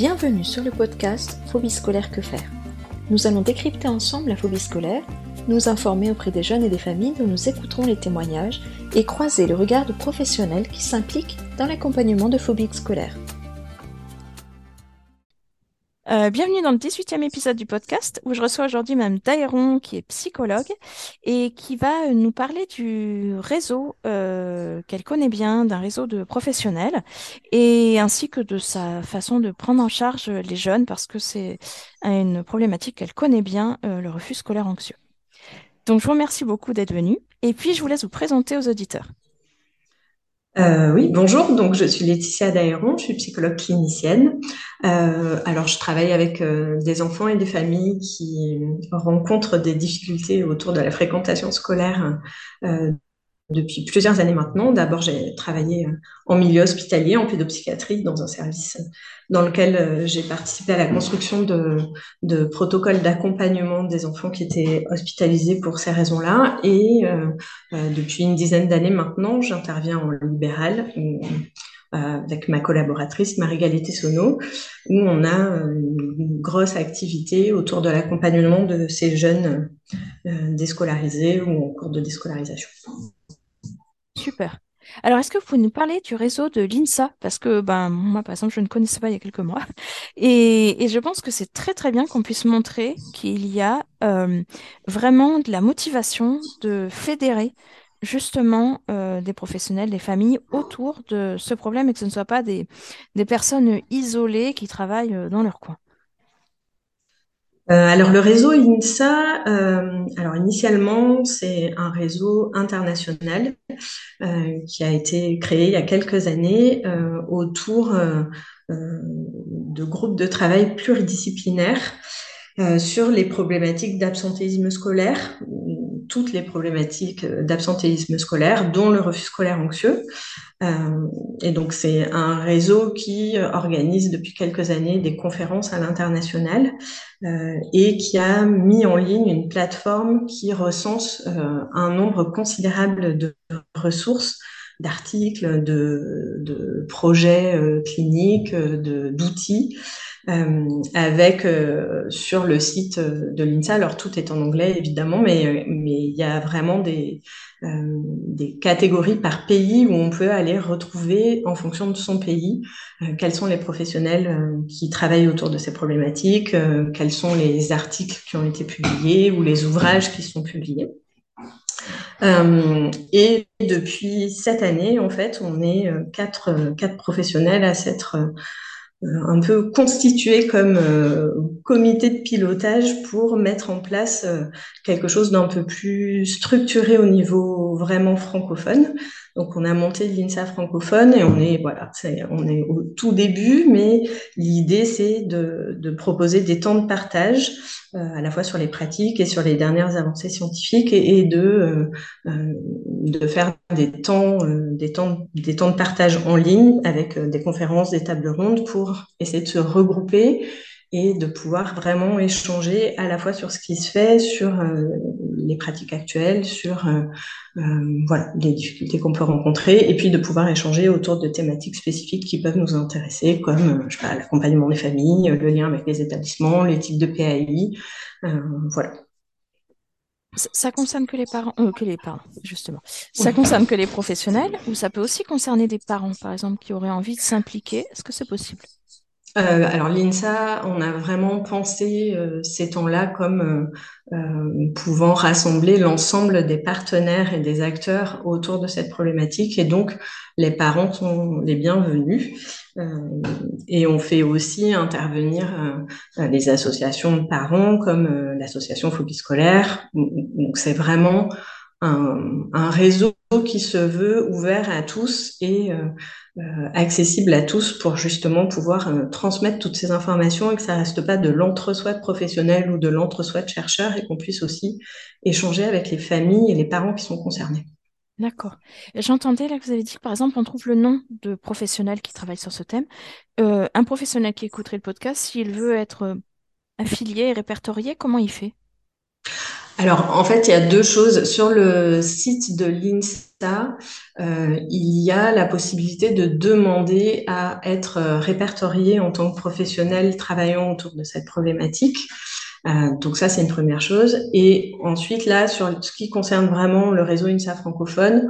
Bienvenue sur le podcast Phobie scolaire que faire. Nous allons décrypter ensemble la phobie scolaire, nous informer auprès des jeunes et des familles dont nous écouterons les témoignages et croiser le regard de professionnels qui s'impliquent dans l'accompagnement de phobies scolaires. Euh, bienvenue dans le 18e épisode du podcast où je reçois aujourd'hui Mme Daéron qui est psychologue et qui va nous parler du réseau euh, qu'elle connaît bien, d'un réseau de professionnels et ainsi que de sa façon de prendre en charge les jeunes parce que c'est une problématique qu'elle connaît bien, euh, le refus scolaire anxieux. Donc je vous remercie beaucoup d'être venu et puis je vous laisse vous présenter aux auditeurs. Euh, oui, bonjour. Donc, je suis Laetitia Daéron, je suis psychologue clinicienne. Euh, alors, je travaille avec euh, des enfants et des familles qui rencontrent des difficultés autour de la fréquentation scolaire depuis plusieurs années maintenant. D'abord, j'ai travaillé euh, en milieu hospitalier, en pédopsychiatrie, dans un service dans lequel euh, j'ai participé à la construction de, de protocoles d'accompagnement des enfants qui étaient hospitalisés pour ces raisons-là. Et euh, depuis une dizaine d'années maintenant, j'interviens en libéral avec ma collaboratrice Marie-Galette Sono, où on a une grosse activité autour de l'accompagnement de ces jeunes déscolarisés ou en cours de déscolarisation. Super. Alors, est-ce que vous pouvez nous parler du réseau de l'INSA? Parce que ben, moi, par exemple, je ne connaissais pas il y a quelques mois. Et, je pense que c'est très, très bien qu'on puisse montrer qu'il y a euh, vraiment de la motivation de fédérer justement euh, des professionnels, des familles autour de ce problème et que ce ne soit pas des, des personnes isolées qui travaillent euh, dans leur coin. Euh, alors le réseau INSA, euh, alors initialement c'est un réseau international euh, qui a été créé il y a quelques années autour de groupes de travail pluridisciplinaires sur les problématiques d'absentéisme scolaire, toutes les problématiques d'absentéisme scolaire, dont le refus scolaire anxieux. Euh, et donc c'est un réseau qui organise depuis quelques années des conférences à l'international euh, et qui a mis en ligne une plateforme qui recense euh, un nombre considérable de ressources d'articles, de, de, projets euh, cliniques, d'outils, euh, avec euh, sur le site de l'INSA, alors tout est en anglais évidemment, mais, mais il y a vraiment des, des catégories par pays où on peut aller retrouver en fonction de son pays quels sont les professionnels qui travaillent autour de ces problématiques, quels sont les articles qui ont été publiés ou les ouvrages qui sont publiés. Euh, et depuis cette année, en fait, on est euh, quatre, euh, quatre professionnels à s'être un peu constitués comme comité de pilotage pour mettre en place quelque chose d'un peu plus structuré au niveau vraiment francophone. Donc, on a monté l'INSA francophone et on est, voilà, on est au tout début, mais l'idée, c'est de, proposer des temps de partage, euh, à la fois sur les pratiques et sur les dernières avancées scientifiques et, de, euh, euh de faire des temps, des, temps, des temps de partage en ligne avec des conférences, des tables rondes pour essayer de se regrouper et de pouvoir vraiment échanger à la fois sur ce qui se fait, sur pratiques actuelles, sur euh, euh, voilà les difficultés qu'on peut rencontrer, et puis de pouvoir échanger autour de thématiques spécifiques qui peuvent nous intéresser, comme pas l'accompagnement des familles, le lien avec les établissements, les types de PAI, voilà. Ça concerne que les parents, que les parents, justement. Ça concerne que les professionnels, ou ça peut aussi concerner des parents, par exemple, qui auraient envie de s'impliquer? Est-ce que c'est possible? Euh, alors l'INSA, on a vraiment pensé euh, ces temps-là comme euh, euh, pouvant rassembler l'ensemble des partenaires et des acteurs autour de cette problématique, et donc les parents sont les bienvenus. et on fait aussi intervenir les associations de parents comme l'association Phobie scolaire. Donc c'est vraiment un, réseau qui se veut ouvert à tous et euh, euh, accessible à tous pour justement pouvoir euh, transmettre toutes ces informations et que ça reste pas de l'entre-soi de professionnels ou de l'entre-soi de chercheurs et qu'on puisse aussi échanger avec les familles et les parents qui sont concernés. D'accord. J'entendais là que vous avez dit, par exemple, on trouve le nom de professionnels qui travaillent sur ce thème. un professionnel qui écouterait le podcast, s'il veut être affilié et répertorié, comment il fait? Alors, en fait, il y a deux choses. Sur le site de l'INSTA, euh, il y a la possibilité de demander à être euh, répertorié en tant que professionnel travaillant autour de cette problématique. Euh, donc ça, c'est une première chose. Et ensuite, là, sur ce qui concerne vraiment le réseau INSA francophone,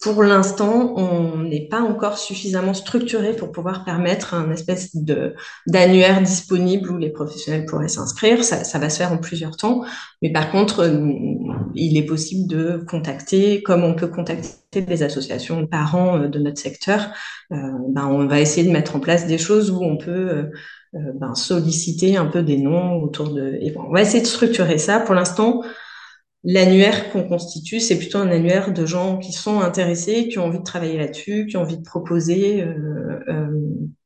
pour l'instant, on n'est pas encore suffisamment structuré pour pouvoir permettre un espèce de d'annuaire disponible où les professionnels pourraient s'inscrire. Ça, ça, va se faire en plusieurs temps. Mais par contre, euh, il est possible de contacter, comme on peut contacter des associations de parents euh, de notre secteur, euh, ben, on va essayer de mettre en place des choses où on peut ben, solliciter un peu des noms autour de... Et on va essayer de structurer ça. Pour l'instant, L'annuaire qu'on constitue, c'est plutôt un annuaire de gens qui sont intéressés, qui ont envie de travailler là-dessus, qui ont envie de proposer euh, euh,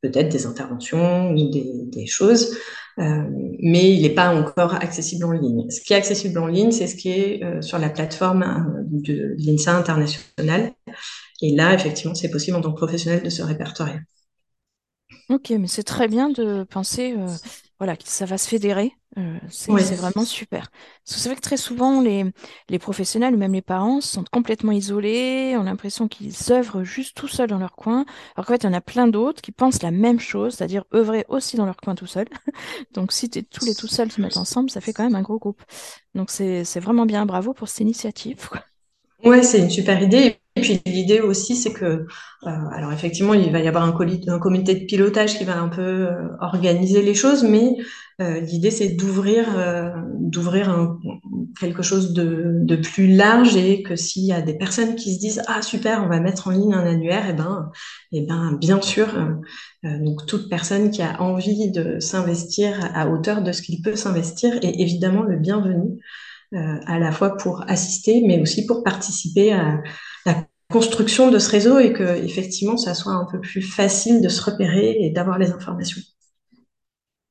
peut-être des interventions ou des, choses, euh, mais il n'est pas encore accessible en ligne. Ce qui est accessible en ligne, c'est ce qui est sur la plateforme de l'INSA international. Et là, effectivement, c'est possible en tant que professionnel de se répertorier. Ok, mais c'est très bien de penser voilà, ça va se fédérer. Euh, c'est vraiment super. Parce que c'est vrai que très souvent, les, les professionnels ou même les parents sont complètement isolés, ont l'impression qu'ils œuvrent juste tout seuls dans leur coin. Alors qu'en fait, il y en a plein d'autres qui pensent la même chose, c'est-à-dire œuvrer aussi dans leur coin tout seul. Donc, si tous les tout seuls se mettent ensemble, ça fait quand même un gros groupe. Donc, c'est vraiment bien. Bravo pour cette initiative. Ouais, c'est une super idée. Et puis l'idée aussi, c'est que, euh, alors effectivement, il va y avoir un, comité de pilotage qui va un peu euh, organiser les choses, mais euh, l'idée c'est d'ouvrir, d'ouvrir quelque chose de, plus large et que s'il y a des personnes qui se disent ah super, on va mettre en ligne un annuaire, eh ben, eh ben bien sûr, donc toute personne qui a envie de s'investir à hauteur de ce qu'il peut s'investir est évidemment le bienvenu. À la fois pour assister, mais aussi pour participer à, la construction de ce réseau et que effectivement ça soit un peu plus facile de se repérer et d'avoir les informations.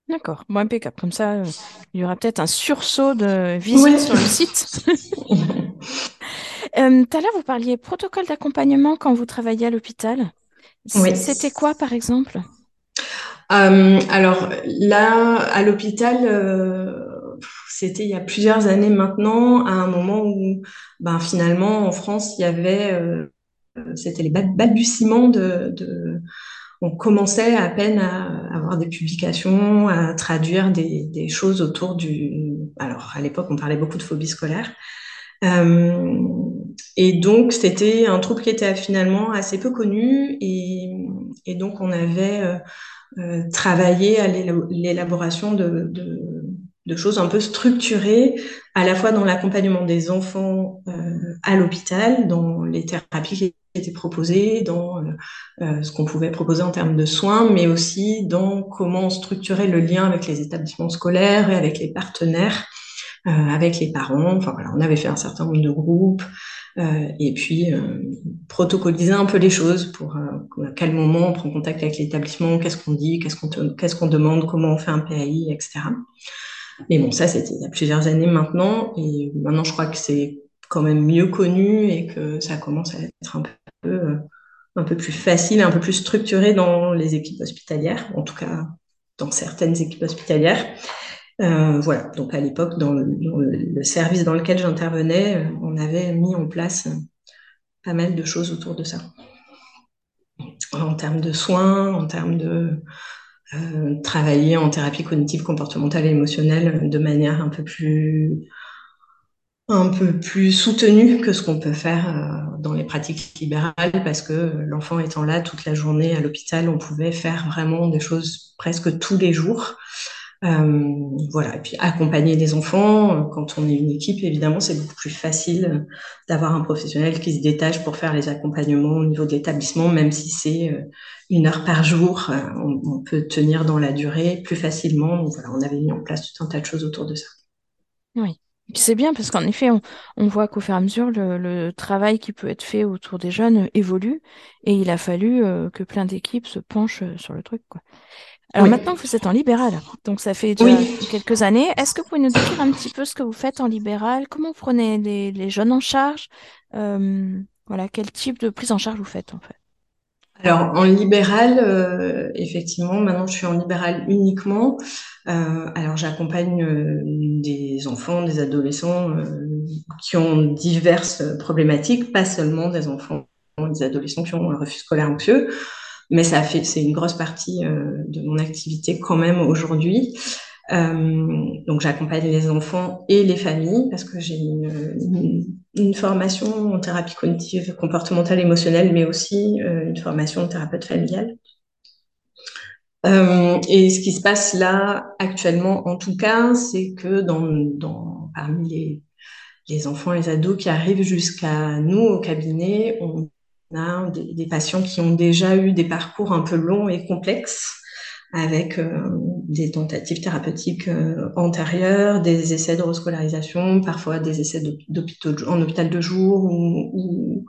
D'accord, bon, impeccable. Comme ça, euh, il y aura peut-être un sursaut de visite sur le site. euh, tout à l'heure, vous parliez protocole d'accompagnement quand vous travailliez à l'hôpital. C'était quoi, par exemple? Euh, Alors là, à l'hôpital, euh, c'était il y a plusieurs années maintenant, à un moment où ben, finalement en France, il y avait, euh, c'était les balbutiements de, on commençait à peine à avoir des publications, à traduire des, choses autour du. Alors à l'époque, on parlait beaucoup de phobie scolaire. Euh, et donc c'était un trouble qui était finalement assez peu connu et, donc on avait euh, travaillé à l'élaboration de, de choses un peu structurées, à la fois dans l'accompagnement des enfants euh, à l'hôpital, dans les thérapies qui étaient proposées, dans euh, euh, ce qu'on pouvait proposer en termes de soins, mais aussi dans comment structurer le lien avec les établissements scolaires et avec les partenaires, avec les parents. Enfin voilà, on avait fait un certain nombre de groupes. et puis protocoliser un peu les choses pour à quel moment on prend contact avec l'établissement, qu'est-ce qu'on dit, qu'est-ce qu'on demande, comment on fait un PAI, etc. Mais bon, ça, c'était il y a plusieurs années maintenant. Et maintenant, je crois que c'est quand même mieux connu et que ça commence à être un peu, euh, un peu plus facile, un peu plus structuré dans les équipes hospitalières, en tout cas dans certaines équipes hospitalières. Euh, voilà, donc à l'époque, dans, le, service dans lequel j'intervenais, euh, on avait mis en place pas mal de choses autour de ça. En termes de soins, en termes de, euh, travailler en thérapie cognitive, comportementale et émotionnelle de manière un peu plus un peu plus soutenue que ce qu'on peut faire euh, dans les pratiques libérales parce que l'enfant étant là toute la journée à l'hôpital, on pouvait faire vraiment des choses presque tous les jours. Euh, voilà, et puis accompagner les enfants, euh, quand on est une équipe, évidemment, c'est beaucoup plus facile d'avoir un professionnel qui se détache pour faire les accompagnements au niveau de l'établissement, même si c'est euh, une heure par jour, on, peut tenir dans la durée plus facilement. voilà, on avait mis en place tout un tas de choses autour de ça. Oui. C'est bien parce qu'en effet, on, voit qu'au fur et à mesure, le, travail qui peut être fait autour des jeunes évolue et il a fallu que plein d'équipes se penchent sur le truc. Alors maintenant que vous êtes en libéral, donc ça fait déjà quelques années, est-ce que vous pouvez nous décrire un petit peu ce que vous faites en libéral? Comment vous prenez les, jeunes en charge? Euh, Voilà, quel type de prise en charge vous faites en fait? Alors, en libéral, euh, effectivement, maintenant je suis en libéral uniquement. Euh, alors, j'accompagne euh, des enfants, des adolescents qui ont diverses problématiques, pas seulement des enfants, des adolescents qui ont un refus scolaire anxieux, mais ça fait, c'est une grosse partie de mon activité quand même aujourd'hui. Euh, donc j'accompagne les enfants et les familles parce que j'ai une, formation en thérapie cognitive, comportementale, émotionnelle, mais aussi euh, une formation de thérapeute familiale. Euh, et ce qui se passe là actuellement, en tout cas, c'est que dans, dans, parmi les, les enfants les ados qui arrivent jusqu'à nous au cabinet, on a des, des, patients qui ont déjà eu des parcours un peu longs et complexes avec euh, des tentatives thérapeutiques euh, antérieures, des essais de rescolarisation, parfois des essais en hôpital de jour ou,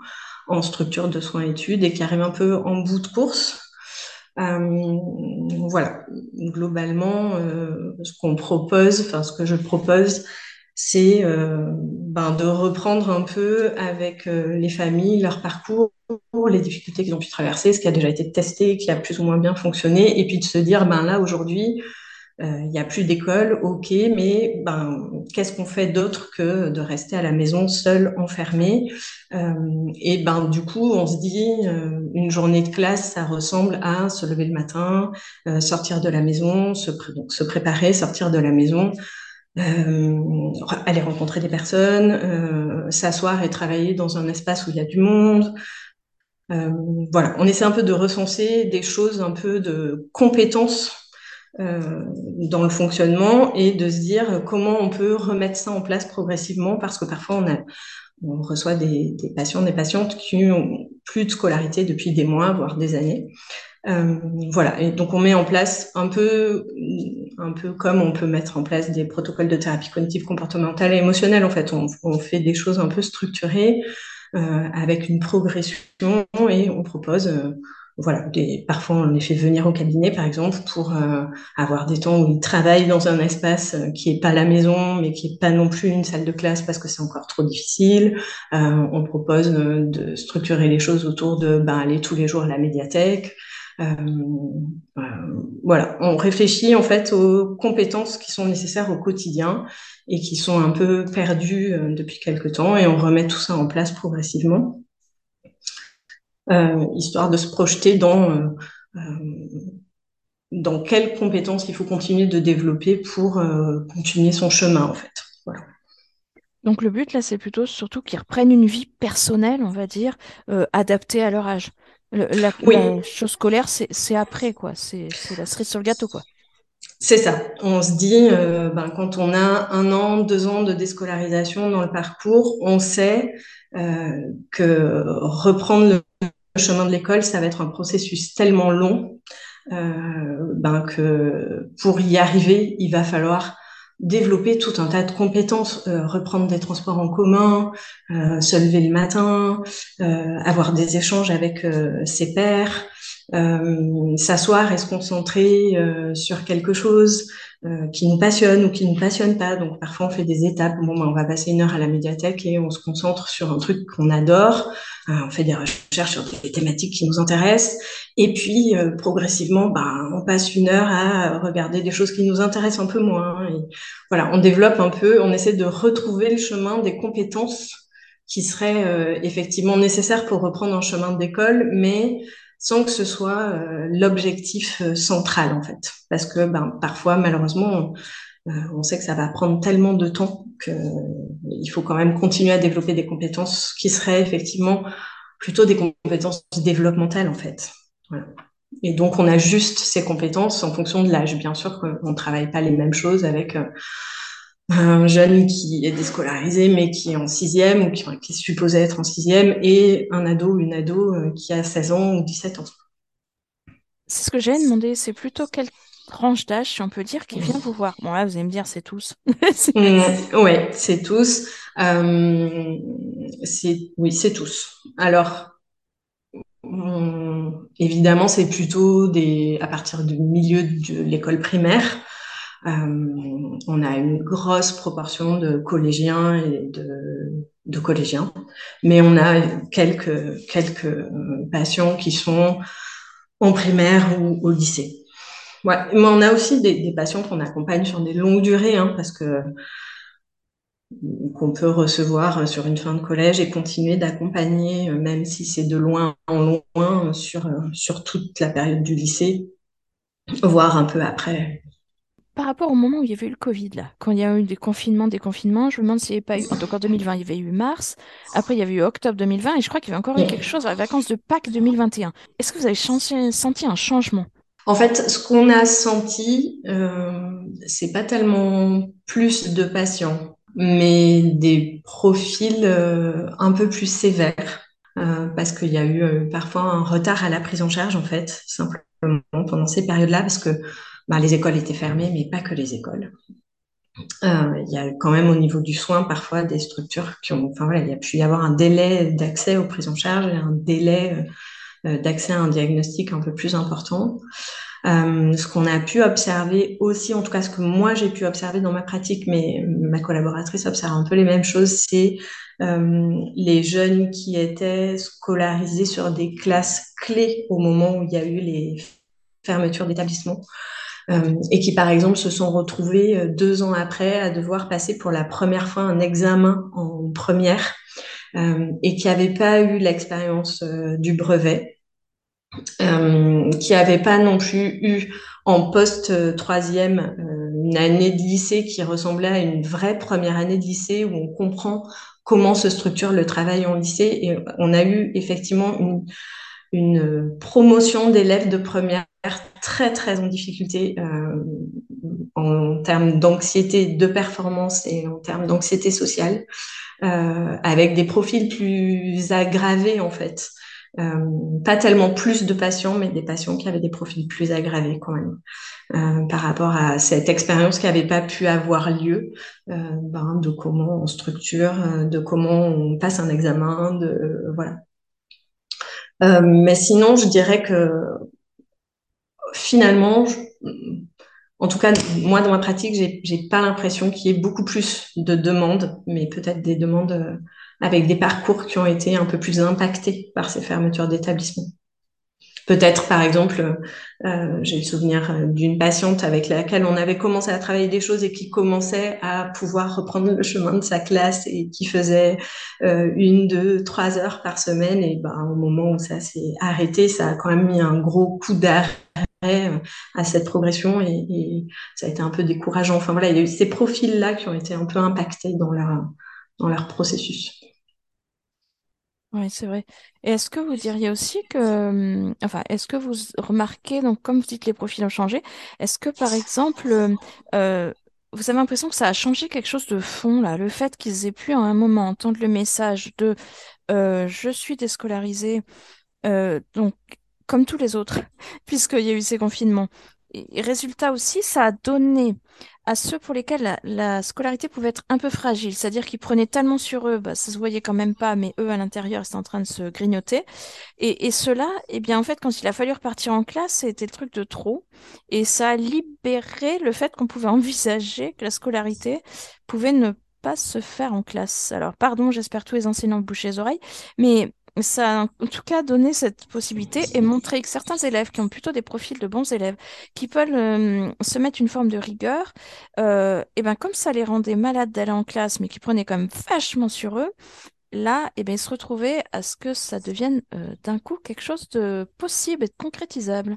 en structure de soins études et qui arrivent un peu en bout de course. Euh, voilà, globalement, ce qu'on propose, enfin ce que je propose, c'est ben, de reprendre un peu avec euh, les familles leur parcours, les difficultés qu'ils ont pu traverser, ce qui a déjà été testé, qui a plus ou moins bien fonctionné, et puis de se dire, ben là aujourd'hui, euh, il n'y a plus d'école, ok, mais ben, qu'est-ce qu'on fait d'autre que de rester à la maison seul, enfermé euh, Et ben du coup, on se dit, une journée de classe, ça ressemble à se lever le matin, sortir de la maison, se, préparer, sortir de la maison, aller rencontrer des personnes, euh, s'asseoir et travailler dans un espace où il y a du monde. Euh, voilà, on essaie un peu de recenser des choses, un peu de compétences dans le fonctionnement et de se dire comment on peut remettre ça en place progressivement parce que parfois on a on reçoit des, patients, des patientes qui ont plus de scolarité depuis des mois, voire des années. Euh, voilà, et donc on met en place un peu, un peu comme on peut mettre en place des protocoles de thérapie cognitive, comportementale et émotionnelle. En fait, on, fait des choses un peu structurées euh, avec une progression et on propose, euh, voilà, des, parfois on les fait venir au cabinet, par exemple, pour euh, avoir des temps où ils travaillent dans un espace euh, qui est pas la maison, mais qui est pas non plus une salle de classe parce que c'est encore trop difficile. on propose de structurer les choses autour de ben, aller tous les jours à la médiathèque. Euh, euh, voilà, on réfléchit en fait aux compétences qui sont nécessaires au quotidien et qui sont un peu perdues euh, depuis quelque temps et on remet tout ça en place progressivement, histoire de se projeter dans dans quelles compétences il faut continuer de développer pour continuer son chemin en fait. Donc le but là, c'est plutôt surtout qu'ils reprennent une vie personnelle, on va dire, adaptée à leur âge la, chose scolaire, c'est après, quoi. C'est la cerise sur le gâteau, quoi. C'est ça. On se dit, euh, ben, quand on a un an, deux ans de déscolarisation dans le parcours, on sait euh, que reprendre le chemin de l'école, ça va être un processus tellement long euh, ben, que pour y arriver, il va falloir développer tout un tas de compétences, euh, reprendre des transports en commun, euh, se lever le matin, euh, avoir des échanges avec ses pairs, s'asseoir et se concentrer sur quelque chose qui nous passionne ou qui ne passionne pas. Donc parfois on fait des étapes. Bon, ben, on va passer une heure à la médiathèque et on se concentre sur un truc qu'on adore. on fait des recherches sur des thématiques qui nous intéressent. Et puis progressivement, ben, on passe une heure à regarder des choses qui nous intéressent un peu moins. Voilà, on développe un peu, on essaie de retrouver le chemin des compétences qui seraient euh, effectivement nécessaires pour reprendre un chemin d'école, mais sans que ce soit euh, l'objectif euh, central en fait. Parce que ben, parfois, malheureusement, on, on sait que ça va prendre tellement de temps qu'il faut quand même continuer à développer des compétences qui seraient effectivement plutôt des compétences développementales en fait. Voilà. Et donc, on ajuste ces compétences en fonction de l'âge. Bien sûr qu'on ne travaille pas les mêmes choses avec euh, un jeune qui est déscolarisé mais qui est en sixième ou qui, qui est supposé être en sixième et un ado ou une ado euh, qui a 16 ans ou 17 ans. C'est ce que j'ai demandé. C'est plutôt quelle tranche d'âge, si on peut dire, qui vient vous voir Bon, là, vous allez me dire, c'est tous. Mmh, oui, c'est tous. Euh, oui, c'est tous. Alors, évidemment, c'est plutôt des, à partir du milieu de l'école primaire. On a une grosse proportion de collégiens et de, collégiens, mais on a quelques, quelques patients qui sont en primaire ou au lycée. Ouais, mais on a aussi des, des patients qu'on accompagne sur des longues durées, hein, parce que qu'on peut recevoir sur une fin de collège et continuer d'accompagner, euh, même si c'est de loin en loin, sur, euh, sur toute la période du lycée, voire un peu après. Par rapport au moment où il y avait eu le Covid, là, quand il y a eu des confinements, des confinements, je me demande s'il n'y avait pas eu, cas en 2020, il y avait eu mars, après il y avait eu octobre 2020, et je crois qu'il y avait encore eu quelque chose à la vacances de Pâques 2021. Est-ce que vous avez senti un changement? En fait, ce qu'on a senti, euh, c'est pas tellement plus de patients, mais des profils euh, un peu plus sévères, euh, parce qu'il y a eu euh, parfois un retard à la prise en charge, en fait, simplement pendant ces périodes-là, parce que bah, les écoles étaient fermées, mais pas que les écoles. Il y a quand même au niveau du soin parfois des structures qui ont, enfin voilà, il y a pu y avoir un délai d'accès aux prises en charge et un délai d'accès à un diagnostic un peu plus important. Euh, ce qu'on a pu observer aussi, en tout cas ce que moi j'ai pu observer dans ma pratique, mais ma collaboratrice observe un peu les mêmes choses, c'est euh, les jeunes qui étaient scolarisés sur des classes clés au moment où il y a eu les fermetures d'établissements. Euh, et qui par exemple se sont retrouvés euh, deux ans après à devoir passer pour la première fois un examen en première euh, et qui n'avaient pas eu l'expérience du brevet qui n'avait pas non plus eu en post troisième une année de lycée qui ressemblait à une vraie première année de lycée où on comprend comment se structure le travail en lycée. Et on a eu effectivement une promotion d'élèves de première très très en difficulté euh, en termes d'anxiété de performance et en termes d'anxiété sociale euh, avec des profils plus aggravés en fait euh, pas tellement plus de patients, mais des patients qui avaient des profils plus aggravés quand même euh, par rapport à cette expérience qui n'avait pas pu avoir lieu, euh, ben, de comment on structure, euh, de comment on passe un examen, de voilà. mais sinon, je dirais que finalement, en tout cas, moi dans ma pratique, j'ai pas l'impression qu'il y ait beaucoup plus de demandes, mais peut-être des demandes avec des parcours qui ont été un peu plus impactés par ces fermetures d'établissements. Peut-être, par exemple, euh, j'ai le souvenir euh, d'une patiente avec laquelle on avait commencé à travailler des choses et qui commençait à pouvoir reprendre le chemin de sa classe et qui faisait euh, une, deux, trois heures par semaine. Et ben, au moment où ça s'est arrêté, ça a quand même mis un gros coup d'arrêt euh, à cette progression et, ça a été un peu décourageant. Enfin voilà, il y a eu ces profils-là qui ont été un peu impactés dans leur, dans leur processus. Oui, c'est vrai. Et est-ce que vous diriez aussi que, hum, enfin, est-ce que vous remarquez, donc comme vous dites, les profils ont changé, est-ce que par exemple, euh, vous avez l'impression que ça a changé quelque chose de fond, là, le fait qu'ils aient pu à un moment entendre le message de euh, je suis déscolarisé, euh, donc comme tous les autres, puisqu'il y a eu ces confinements. Et résultat aussi, ça a donné à ceux pour lesquels la, scolarité pouvait être un peu fragile, c'est-à-dire qu'ils prenaient tellement sur eux, bah, ça se voyait quand même pas, mais eux à l'intérieur, c'était en train de se grignoter. Et, et cela, eh bien en fait, quand il a fallu repartir en classe, c'était le truc de trop, et ça a libéré le fait qu'on pouvait envisager que la scolarité pouvait ne pas se faire en classe. Alors pardon, j'espère tous les enseignants boucher les oreilles, mais ça a en tout cas donné cette possibilité et montré que certains élèves qui ont plutôt des profils de bons élèves, qui peuvent euh, se mettre une forme de rigueur, euh, et ben comme ça les rendait malades d'aller en classe, mais qui prenaient quand même vachement sur eux, là, et ben ils se retrouvaient à ce que ça devienne euh, d'un coup quelque chose de possible et de concrétisable.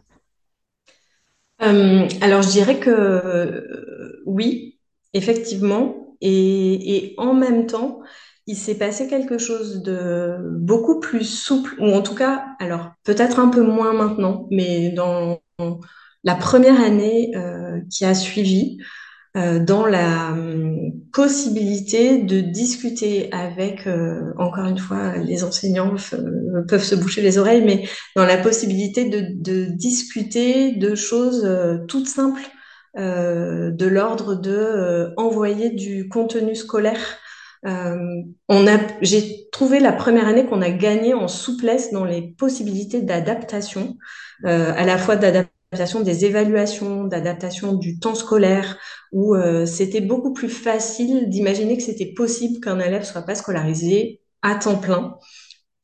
alors je dirais que oui, effectivement, et en même temps, il s'est passé quelque chose de beaucoup plus souple, ou en tout cas, alors peut-être un peu moins maintenant, mais dans la première année euh, qui a suivi, euh, dans la hum, possibilité de discuter avec, euh, encore une fois, les enseignants peuvent se boucher les oreilles, mais dans la possibilité de, de discuter de choses toutes simples, de l'ordre de envoyer du contenu scolaire euh, on a, j'ai trouvé la première année qu'on a gagné en souplesse dans les possibilités d'adaptation, euh, à la fois d'adaptation des évaluations, d'adaptation du temps scolaire, où euh, c'était beaucoup plus facile d'imaginer que c'était possible qu'un élève soit pas scolarisé à temps plein,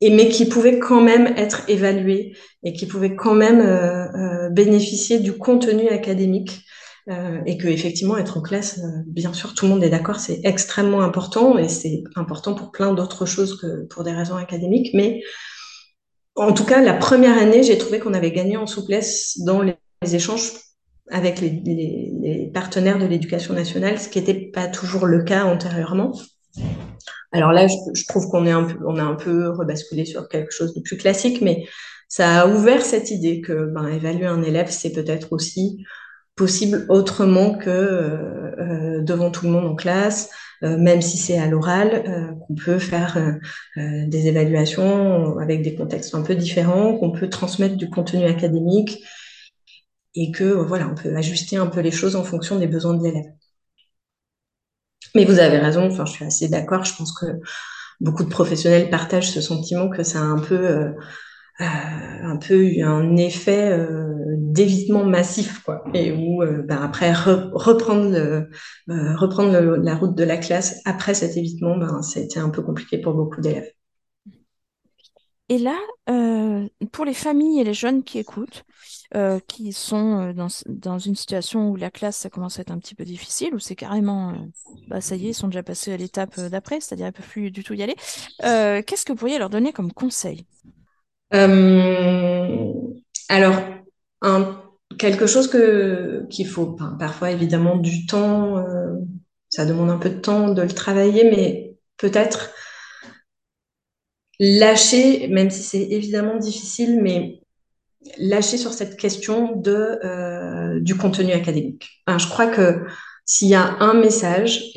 et mais qui pouvait quand même être évalué et qui pouvait quand même bénéficier du contenu académique. Et que effectivement être en classe, bien sûr, tout le monde est d'accord, c'est extrêmement important et c'est important pour plein d'autres choses que pour des raisons académiques, mais en tout cas, la première année, j'ai trouvé qu'on avait gagné en souplesse dans les, échanges avec les, partenaires de l'éducation nationale, ce qui n'était pas toujours le cas antérieurement. Alors là, je, trouve qu'on est un peu, on a un peu rebasculé sur quelque chose de plus classique, mais ça a ouvert cette idée que ben, évaluer un élève, c'est peut-être aussi possible autrement que euh, euh, devant tout le monde en classe, euh, même si c'est à l'oral, euh, qu'on peut faire euh, des évaluations avec des contextes un peu différents, qu'on peut transmettre du contenu académique et que voilà, on peut ajuster un peu les choses en fonction des besoins de l'élève. Mais vous avez raison, enfin, je suis assez d'accord. Je pense que beaucoup de professionnels partagent ce sentiment que ça a un peu un peu eu un effet euh, d'évitement massif, quoi, et où euh, ben, après reprendre, reprendre la route de la classe après cet évitement, ben, ça a été un peu compliqué pour beaucoup d'élèves. Et là, pour les familles et les jeunes qui écoutent, qui sont dans, dans, une situation où la classe, ça commence à être un petit peu difficile, où c'est carrément, bah, ça y est, ils sont déjà passés à l'étape d'après, c'est-à-dire ils ne peuvent plus du tout y aller, qu'est-ce que vous pourriez leur donner comme conseil? Euh, alors, quelque chose qu'il faut, parfois évidemment du temps, euh, ça demande un peu de temps de le travailler, mais peut-être lâcher, même si c'est évidemment difficile, mais lâcher sur cette question euh, du contenu académique. je crois que s'il y a un message,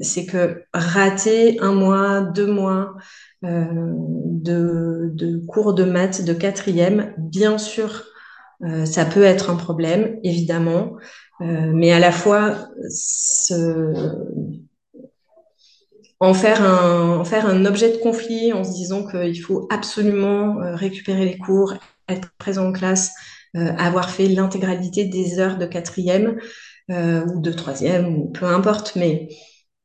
c'est que rater un mois, deux mois de, de, cours de maths de quatrième, bien sûr, euh, ça peut être un problème, évidemment, euh, mais à la fois ce, en faire un, en faire un objet de conflit en se disant qu'il faut absolument récupérer les cours, être présent en classe, avoir fait l'intégralité des heures de quatrième, euh, ou de troisième, peu importe, mais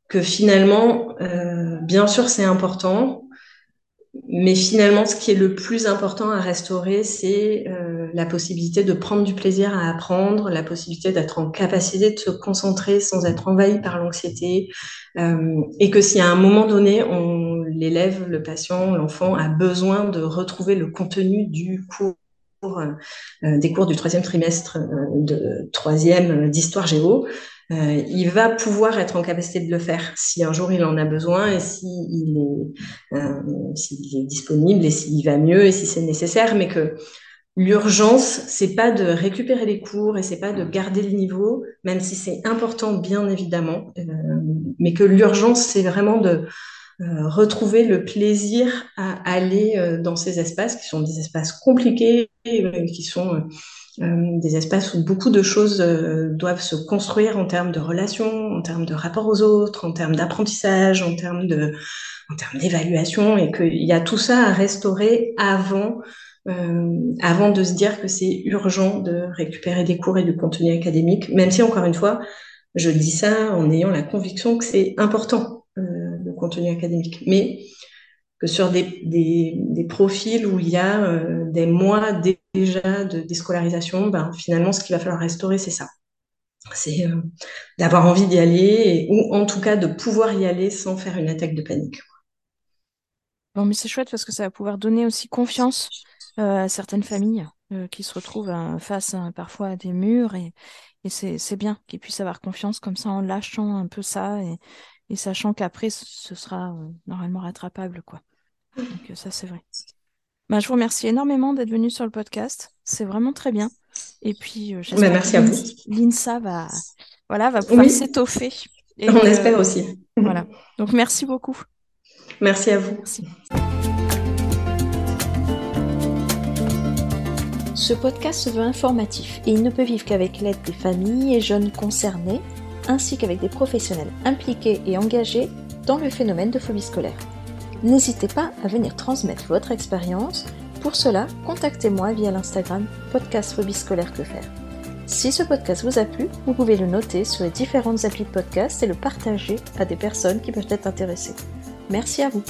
que finalement, euh, bien sûr, c'est important, mais finalement, ce qui est le plus important à restaurer, c'est euh, la possibilité de prendre du plaisir à apprendre, la possibilité d'être en capacité de se concentrer sans être envahi par l'anxiété, euh, et que si à un moment donné, l'élève, le patient, l'enfant a besoin de retrouver le contenu du cours euh, des cours du troisième trimestre de troisième d'histoire géo, il va pouvoir être en capacité de le faire si un jour il en a besoin et s'il est, s'il est disponible et s'il va mieux et si c'est nécessaire, mais que l'urgence, c'est pas de récupérer les cours et c'est pas de garder le niveau, même si c'est important bien évidemment, mais que l'urgence, c'est vraiment de euh, retrouver le plaisir à aller euh, dans ces espaces qui sont des espaces compliqués, euh, qui sont des espaces où beaucoup de choses doivent se construire en termes de relations, en termes de rapport aux autres, en termes d'apprentissage, en termes en termes d'évaluation, et qu'il y a tout ça à restaurer avant, avant de se dire que c'est urgent de récupérer des cours et du contenu académique, même si encore une fois, je dis ça en ayant la conviction que c'est important contenu académique. Mais que sur des, des, profils où il y a euh, des mois déjà de déscolarisation, ben, finalement, ce qu'il va falloir restaurer, c'est ça. C'est euh, d'avoir envie d'y aller, ou en tout cas de pouvoir y aller sans faire une attaque de panique. Bon, mais c'est chouette parce que ça va pouvoir donner aussi confiance euh, à certaines familles qui se retrouvent face parfois à des murs et, et c'est bien qu'ils puissent avoir confiance comme ça en lâchant un peu ça et, et sachant qu'après, ce sera normalement rattrapable, quoi. Donc euh, ça, c'est vrai. Bah, je vous remercie énormément d'être venu sur le podcast. C'est vraiment très bien. Et puis, euh, j'espère bah, que l'INSA va, voilà, va pouvoir s'étoffer. On espère aussi. Voilà. Donc, merci beaucoup. Merci à vous. Ce podcast se veut informatif et il ne peut vivre qu'avec l'aide des familles et jeunes concernés ainsi qu'avec des professionnels impliqués et engagés dans le phénomène de phobie scolaire. N'hésitez pas à venir transmettre votre expérience Pour cela, contactez-moi via l'Instagram podcast phobie scolaire que faire. Si ce podcast vous a plu, vous pouvez le noter sur les différentes applis de podcast et le partager à des personnes qui peuvent être intéressées. Merci à vous.